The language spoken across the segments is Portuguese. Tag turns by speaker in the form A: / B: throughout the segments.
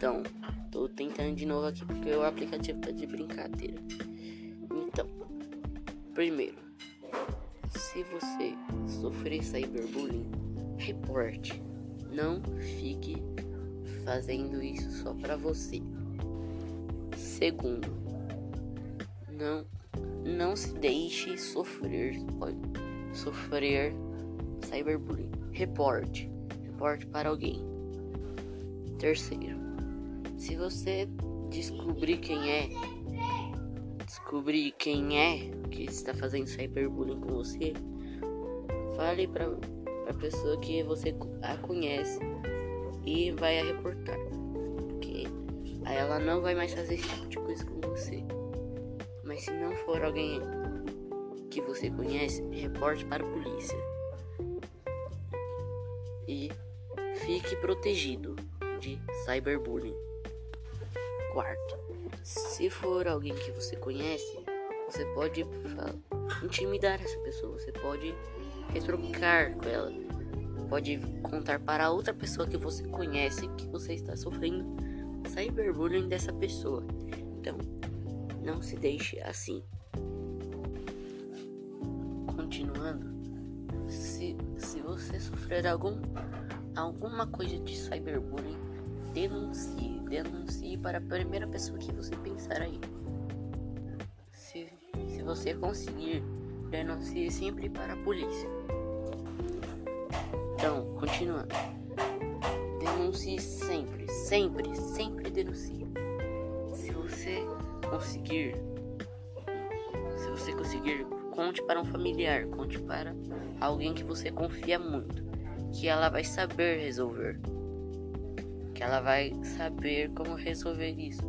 A: Então, tô tentando de novo aqui porque o aplicativo tá de brincadeira. Então, primeiro, se você sofrer cyberbullying, reporte. Não fique fazendo isso só para você. Segundo, não não se deixe sofrer sofrer cyberbullying. Reporte. Reporte para alguém. Terceiro, se você descobrir quem é, descobrir quem é que está fazendo cyberbullying com você, fale para a pessoa que você a conhece e vai a reportar. Porque aí ela não vai mais fazer esse tipo de coisa com você. Mas se não for alguém que você conhece, reporte para a polícia. E fique protegido de cyberbullying. Quarto, se for alguém que você conhece, você pode intimidar essa pessoa, você pode retrucar com ela, pode contar para outra pessoa que você conhece que você está sofrendo cyberbullying dessa pessoa. Então, não se deixe assim. Continuando, se, se você sofrer algum, alguma coisa de cyberbullying, denuncie. Denuncie para a primeira pessoa que você pensar aí. Se, se você conseguir, denuncie sempre para a polícia. Então, continuando. Denuncie sempre, sempre, sempre denuncie. Se você conseguir, se você conseguir, conte para um familiar, conte para alguém que você confia muito, que ela vai saber resolver, que ela vai saber como resolver isso,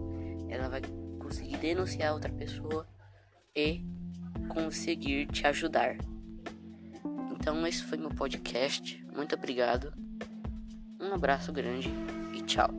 A: ela vai conseguir denunciar outra pessoa e conseguir te ajudar. Então esse foi meu podcast. Muito obrigado. Um abraço grande e tchau.